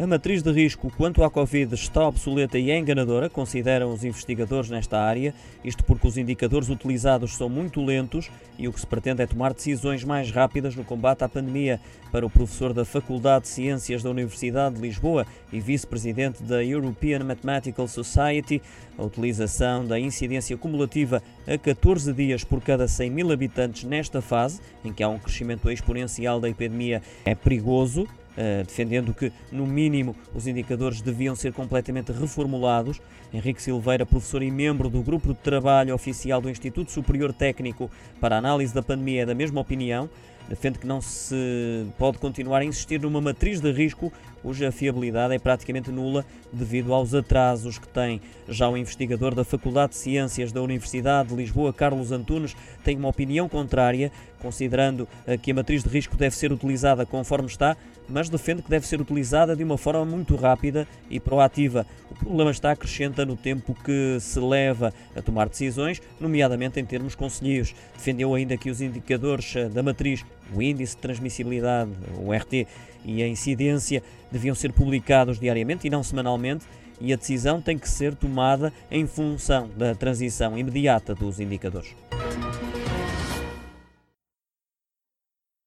A matriz de risco quanto à Covid está obsoleta e é enganadora, consideram os investigadores nesta área, isto porque os indicadores utilizados são muito lentos e o que se pretende é tomar decisões mais rápidas no combate à pandemia. Para o professor da Faculdade de Ciências da Universidade de Lisboa e vice-presidente da European Mathematical Society, a utilização da incidência cumulativa a 14 dias por cada 100 mil habitantes nesta fase, em que há um crescimento exponencial da epidemia, é perigoso defendendo que, no mínimo, os indicadores deviam ser completamente reformulados. Henrique Silveira, professor e membro do grupo de trabalho oficial do Instituto Superior Técnico para a Análise da Pandemia, é da mesma opinião. Defende que não se pode continuar a insistir numa matriz de risco cuja fiabilidade é praticamente nula devido aos atrasos que tem. Já o investigador da Faculdade de Ciências da Universidade de Lisboa, Carlos Antunes, tem uma opinião contrária, considerando eh, que a matriz de risco deve ser utilizada conforme está, mas defende que deve ser utilizada de uma forma muito rápida e proativa. O problema está acrescenta no tempo que se leva a tomar decisões, nomeadamente em termos conselheiros. Defendeu ainda que os indicadores eh, da matriz, o índice de transmissibilidade, o RT, e a incidência deviam ser publicados diariamente e não semanalmente, e a decisão tem que ser tomada em função da transição imediata dos indicadores.